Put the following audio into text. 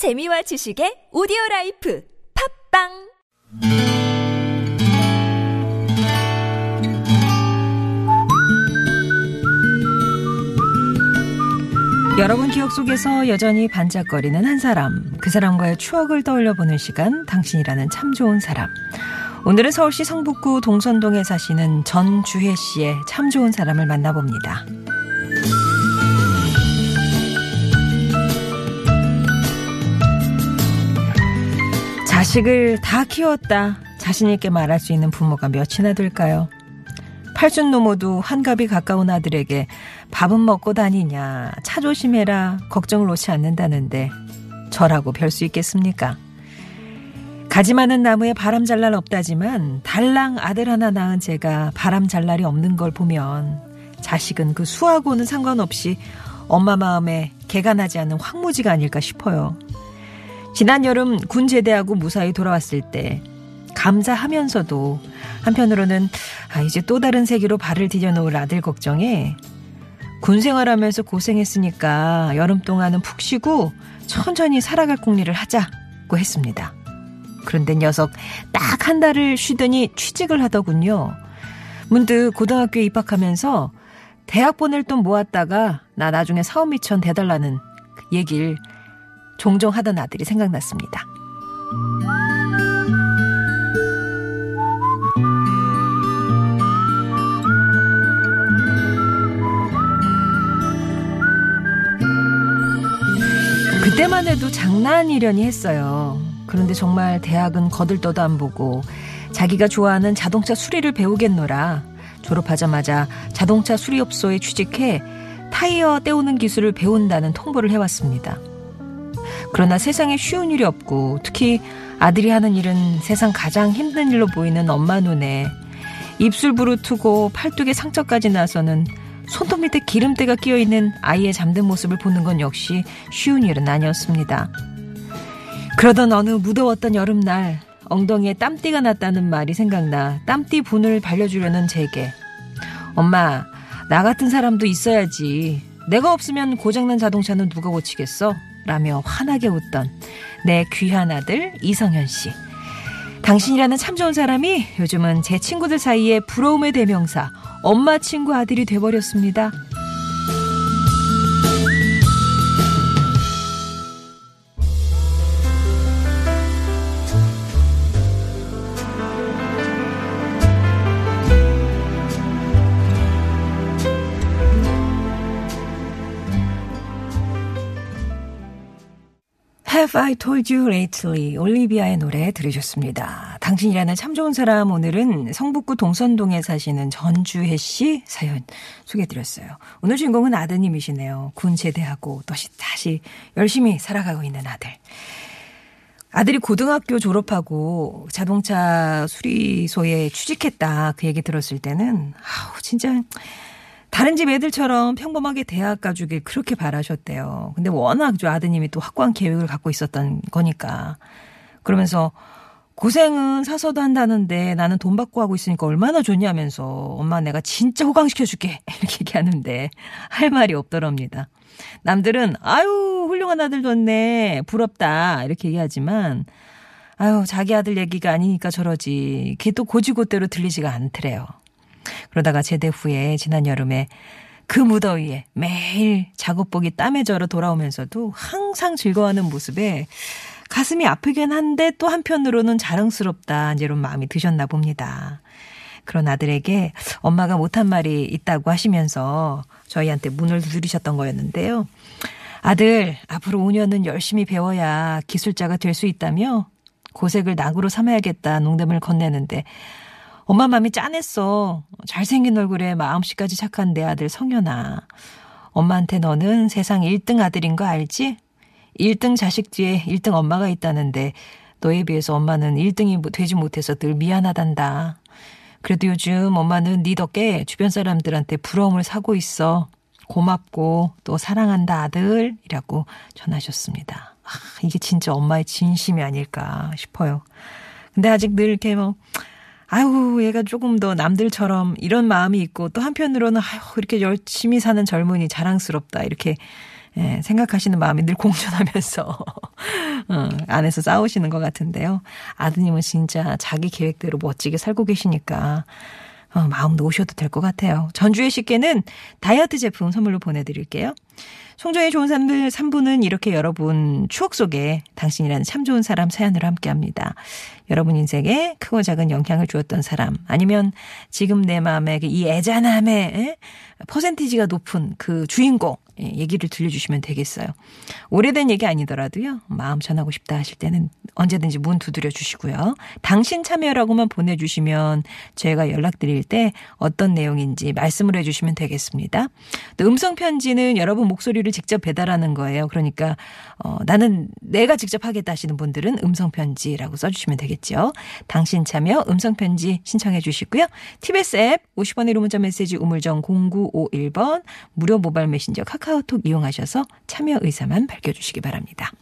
재미와 지식의 audio life 팟빵 여러분 기억 속에서 여전히 반짝거리는 한 사람, 그 사람과의 추억을 떠올려 보는 시간, 당신이라는 참 좋은 사람. 오늘은 서울시 성북구 동선동에 사시는 전주혜 씨의 참 좋은 사람을 만나봅니다. 자식을 다 키웠다. 자신있게 말할 수 있는 부모가 몇이나 될까요? 팔순 노모도 환갑이 가까운 아들에게 밥은 먹고 다니냐, 차 조심해라, 걱정을 놓지 않는다는데 저라고 별 수 있겠습니까? 가지 많은 나무에 바람 잘 날 없다지만 달랑 아들 하나 낳은 제가 바람 잘 날이 없는 걸 보면 자식은 그 수하고는 상관없이 엄마 마음에 개가 나지 않는 황무지가 아닐까 싶어요. 지난 여름 군 제대하고 무사히 돌아왔을 때 감사하면서도 한편으로는 아 이제 또 다른 세계로 발을 디뎌놓을 아들 걱정에 군 생활하면서 고생했으니까 여름 동안은 푹 쉬고 천천히 살아갈 궁리를 하자고 했습니다. 그런데 녀석 딱 한 달을 쉬더니 취직을 하더군요. 문득 고등학교에 입학하면서 대학 보낼 돈 모았다가 나 나중에 사업 미천 대달라는 얘기를 종종 하던 아들이 생각났습니다. 그때만 해도 장난이려니 했어요. 그런데 정말 대학은 거들떠도 안 보고 자기가 좋아하는 자동차 수리를 배우겠노라 졸업하자마자 자동차 수리업소에 취직해 타이어 떼우는 기술을 배운다는 통보를 해왔습니다. 그러나 세상에 쉬운 일이 없고 특히 아들이 하는 일은 세상 가장 힘든 일로 보이는 엄마 눈에 입술 부르트고 팔뚝에 상처까지 나서는 손톱 밑에 기름때가 끼어 있는 아이의 잠든 모습을 보는 건 역시 쉬운 일은 아니었습니다. 그러던 어느 무더웠던 여름날 엉덩이에 땀띠가 났다는 말이 생각나 땀띠 분을 발려주려는 제게 엄마 나 같은 사람도 있어야지 내가 없으면 고장난 자동차는 누가 고치겠어? 라며 환하게 웃던 내 귀한 아들 이성현 씨. 당신이라는 참 좋은 사람이 요즘은 제 친구들 사이에 부러움의 대명사 엄마 친구 아들이 돼버렸습니다. Have I Told You Lately 올리비아의 노래 들으셨습니다. 당신이라는 참 좋은 사람 오늘은 성북구 동선동에 사시는 전주혜 씨 사연 소개해드렸어요. 오늘 주인공은 아드님이시네요. 군 제대하고 또 다시 열심히 살아가고 있는 아들. 아들이 고등학교 졸업하고 자동차 수리소에 취직했다 그 얘기 들었을 때는 아우 진짜 다른 집 애들처럼 평범하게 대학 가주길 그렇게 바라셨대요. 근데 워낙 저 아드님이 또 확고한 계획을 갖고 있었던 거니까. 그러면서 고생은 사서도 한다는데 나는 돈 받고 하고 있으니까 얼마나 좋냐면서 엄마 내가 진짜 호강시켜줄게. 이렇게 얘기하는데 할 말이 없더랍니다. 남들은 아유 훌륭한 아들 뒀네. 부럽다. 이렇게 얘기하지만 아유 자기 아들 얘기가 아니니까 저러지. 그게 또 고지고대로 들리지가 않더래요. 그러다가 제대 후에 지난 여름에 그 무더위에 매일 작업복이 땀에 절어 돌아오면서도 항상 즐거워하는 모습에 가슴이 아프긴 한데 또 한편으로는 자랑스럽다 이런 마음이 드셨나 봅니다. 그런 아들에게 엄마가 못한 말이 있다고 하시면서 저희한테 문을 두드리셨던 거였는데요. 아들, 앞으로 5년은 열심히 배워야 기술자가 될 수 있다며 고색을 낙으로 삼아야겠다 농담을 건네는데 엄마 마음이 짠했어. 잘생긴 얼굴에 마음씨까지 착한 내 아들 성현아. 엄마한테 너는 세상 1등 아들인 거 알지? 1등 자식 뒤에 1등 엄마가 있다는데 너에 비해서 엄마는 1등이 되지 못해서 늘 미안하단다. 그래도 요즘 엄마는 네 덕에 주변 사람들한테 부러움을 사고 있어. 고맙고 또 사랑한다 아들이라고 전하셨습니다. 아, 이게 진짜 엄마의 진심이 아닐까 싶어요. 근데 아직 늘 이렇게 뭐 아유, 얘가 조금 더 남들처럼 이런 마음이 있고 또 한편으로는 아유, 이렇게 열심히 사는 젊은이 자랑스럽다. 이렇게 예, 생각하시는 마음이 늘 공존하면서 어, 안에서 싸우시는 것 같은데요. 아드님은 진짜 자기 계획대로 멋지게 살고 계시니까 어, 마음 놓으셔도 될 것 같아요. 전주의 식께는 다이어트 제품 선물로 보내드릴게요. 송정의 좋은 사람들 3부는 이렇게 여러분 추억 속에 당신이라는 참 좋은 사람 사연으로 함께 합니다. 여러분 인생에 크고 작은 영향을 주었던 사람 아니면 지금 내 마음에 그이 애잔함에 퍼센티지가 높은 그 주인공 예, 얘기를 들려주시면 되겠어요. 오래된 얘기 아니더라도요. 마음 전하고 싶다 하실 때는 언제든지 문 두드려 주시고요. 당신 참여라고만 보내주시면 저희가 연락드릴 때 어떤 내용인지 말씀을 해주시면 되겠습니다. 또 음성 편지는 여러분 목소리를 직접 배달하는 거예요. 그러니까 어, 나는 내가 직접 하겠다 하시는 분들은 음성 편지라고 써주시면 되겠죠. 당신 참여 음성 편지 신청해 주시고요. TBS 앱 50원의 1호 문자 메시지 우물정 0951번 무료 모바일 메신저 카카오톡 이용하셔서 참여 의사만 밝혀주시기 바랍니다.